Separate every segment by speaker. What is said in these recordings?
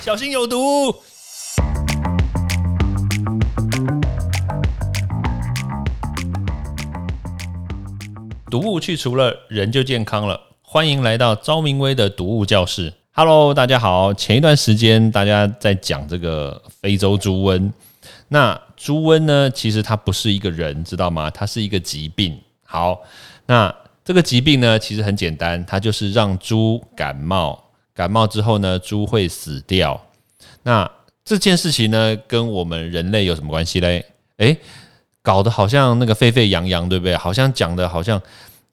Speaker 1: 小心有毒。毒物去除了，人就健康了。欢迎来到昭明威的毒物教室。Hello，大家好。前一段时间大家在讲这个非洲猪瘟，那猪瘟呢，其实它不是一个人，知道吗？它是一个疾病。好，那这个疾病呢，其实很简单，它就是让猪感冒，感冒之后呢，猪会死掉。那这件事情呢，跟我们人类有什么关系嘞？诶，搞得好像那个沸沸扬扬，对不对？好像讲的好像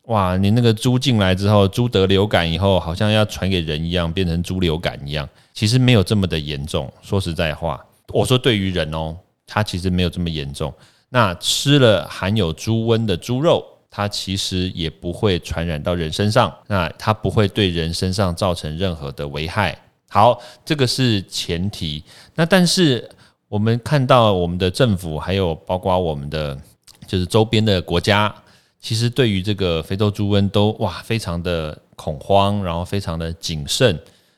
Speaker 1: 哇，你那个猪进来之后，猪得流感以后，好像要传给人一样，变成猪流感一样。其实没有这么的严重。说实在话，我说对于人哦，它其实没有这么严重。那吃了含有猪瘟的猪肉，它其实也不会传染到人身上。那它不会对人身上造成任何的危害。好，这个是前提。那但是。我们看到我们的政府，还有包括我们的就是周边的国家，其实对于这个非洲猪瘟都哇非常的恐慌，然后非常的谨慎，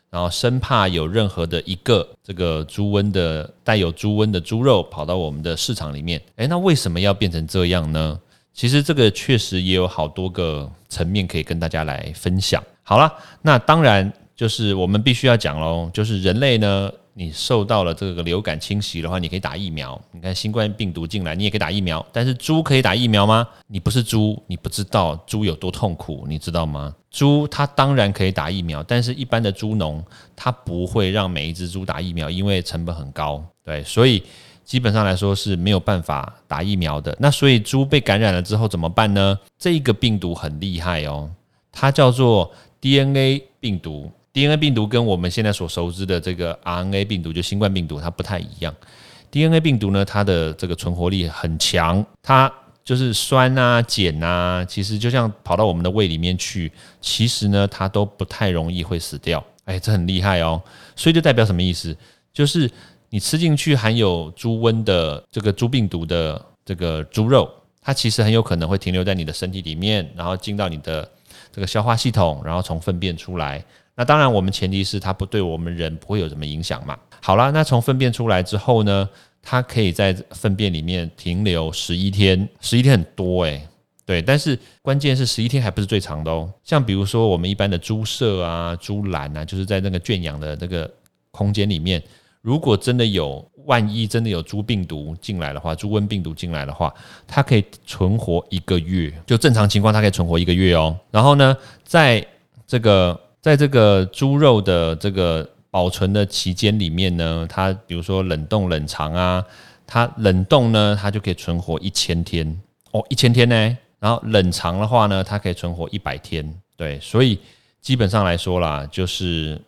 Speaker 1: 然后生怕有任何的一个这个猪瘟的带有猪瘟的猪肉跑到我们的市场里面。诶，那为什么要变成这样呢？其实这个确实也有好多个层面可以跟大家来分享。好了，那当然就是我们必须要讲喽，就是人类呢。你受到了这个流感侵袭的话，你可以打疫苗。你看新冠病毒进来，你也可以打疫苗。但是猪可以打疫苗吗？你不是猪，你不知道猪有多痛苦，你知道吗？猪它当然可以打疫苗，但是一般的猪农他不会让每一只猪打疫苗，因为成本很高。对，所以基本上来说是没有办法打疫苗的。那所以猪被感染了之后怎么办呢？这个病毒很厉害哦，它叫做 DNA 病毒。DNA 病毒跟我们现在所熟知的这个 RNA 病毒，就新冠病毒，它不太一样。DNA 病毒呢，它的这个存活力很强，它就是酸啊、碱啊，其实就像跑到我们的胃里面去，其实呢，它都不太容易会死掉。哎，这很厉害哦。所以就代表什么意思？就是你吃进去含有猪瘟的这个猪病毒的这个猪肉，它其实很有可能会停留在你的身体里面，然后进到你的这个消化系统，然后从粪便出来。那当然，我们前提是它不对我们人不会有什么影响嘛。好了，那从粪便出来之后呢，它可以在粪便里面停留十一天，十一天很多诶。对，但是关键是十一天还不是最长的哦。像比如说我们一般的猪舍啊、猪栏啊，就是在那个圈养的那个空间里面，如果真的有万一真的有猪病毒进来的话，猪瘟病毒进来的话，它可以存活一个月，就正常情况它可以存活一个月哦。然后呢，在这个在这个猪肉的这个保存的期间里面呢，它比如说冷冻冷藏啊，它冷冻呢，它就可以存活一千天哦，一千天呢。然后冷藏的话呢，它可以存活一百天。对，所以基本上来说啦，就是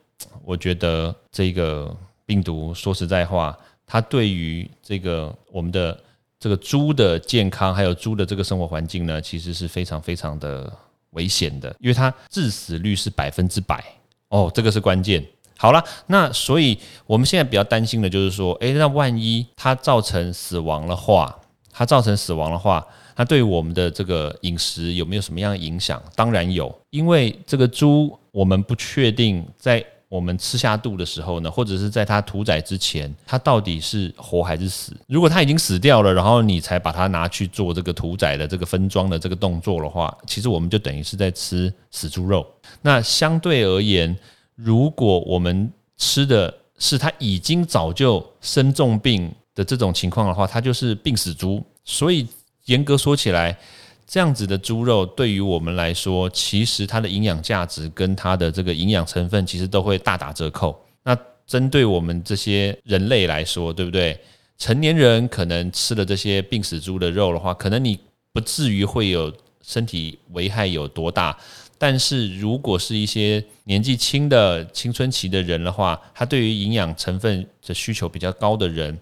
Speaker 1: 我觉得这个病毒说实在话，它对于这个我们的这个猪的健康，还有猪的这个生活环境呢，其实是非常非常的。危险的，因为它致死率是百分之百哦，这个是关键。好了，那所以我们现在比较担心的就是说，诶，那万一它造成死亡的话，它造成死亡的话，它对我们的这个饮食有没有什么样的影响？当然有，因为这个猪我们不确定在。我们吃下肚的时候呢，或者是在它屠宰之前，它到底是活还是死？如果它已经死掉了，然后你才把它拿去做这个屠宰的这个分装的这个动作的话，其实我们就等于是在吃死猪肉。那相对而言，如果我们吃的是它已经早就生重病的这种情况的话，它就是病死猪。所以严格说起来，这样子的猪肉对于我们来说，其实它的营养价值跟它的这个营养成分，其实都会大打折扣。那针对我们这些人类来说，对不对？成年人可能吃了这些病死猪的肉的话，可能你不至于会有身体危害有多大。但是如果是一些年纪轻的青春期的人的话，他对于营养成分的需求比较高的人，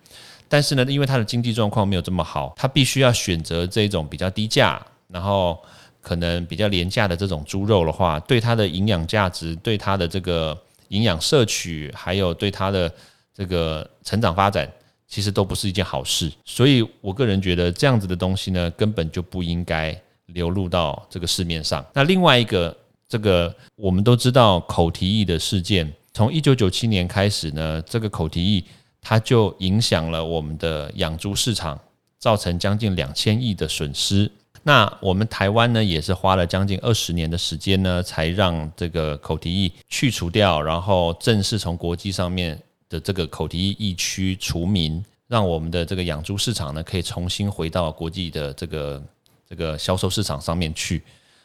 Speaker 1: 但是呢，因为他的经济状况没有这么好，他必须要选择这种比较低价。然后可能比较廉价的这种猪肉的话，对它的营养价值、对它的这个营养摄取，还有对它的这个成长发展，其实都不是一件好事。所以我个人觉得，这样子的东西呢，根本就不应该流入到这个市面上。那另外一个，这个我们都知道口蹄疫的事件，从一九九七年开始呢，这个口蹄疫它就影响了我们的养猪市场，造成将近两千亿的损失。那我们台湾呢，也是花了将近二十年的时间呢，才让这个口蹄疫去除掉，然后正式从国际上面的这个口蹄疫疫区除名，让我们的这个养猪市场呢，可以重新回到国际的这个这个销售市场上面去。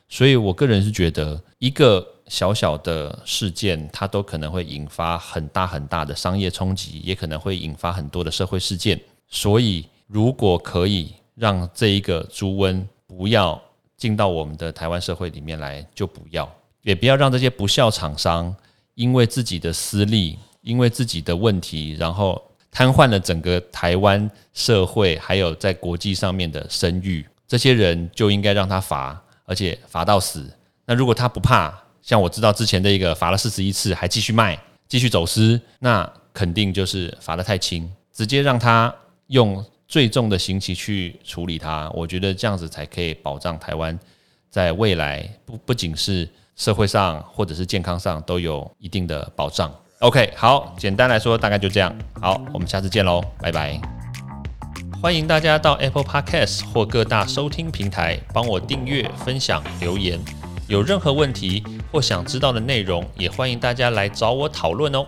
Speaker 1: 所以我个人是觉得，一个小小的事件，它都可能会引发很大很大的商业冲击，也可能会引发很多的社会事件。所以，如果可以让这一个猪瘟，不要进到我们的台湾社会里面来，就不要，也不要让这些不孝厂商因为自己的私利，因为自己的问题，然后瘫痪了整个台湾社会，还有在国际上面的声誉。这些人就应该让他罚，而且罚到死。那如果他不怕，像我知道之前的一个罚了四十一次，还继续卖，继续走私，那肯定就是罚得太轻，直接让他用。最重的刑期去处理它，我觉得这样子才可以保障台湾在未来不不仅是社会上或者是健康上都有一定的保障。OK，好，简单来说大概就这样。好，我们下次见喽，拜拜。欢迎大家到 Apple Podcast 或各大收听平台帮我订阅、分享、留言。有任何问题或想知道的内容，也欢迎大家来找我讨论哦。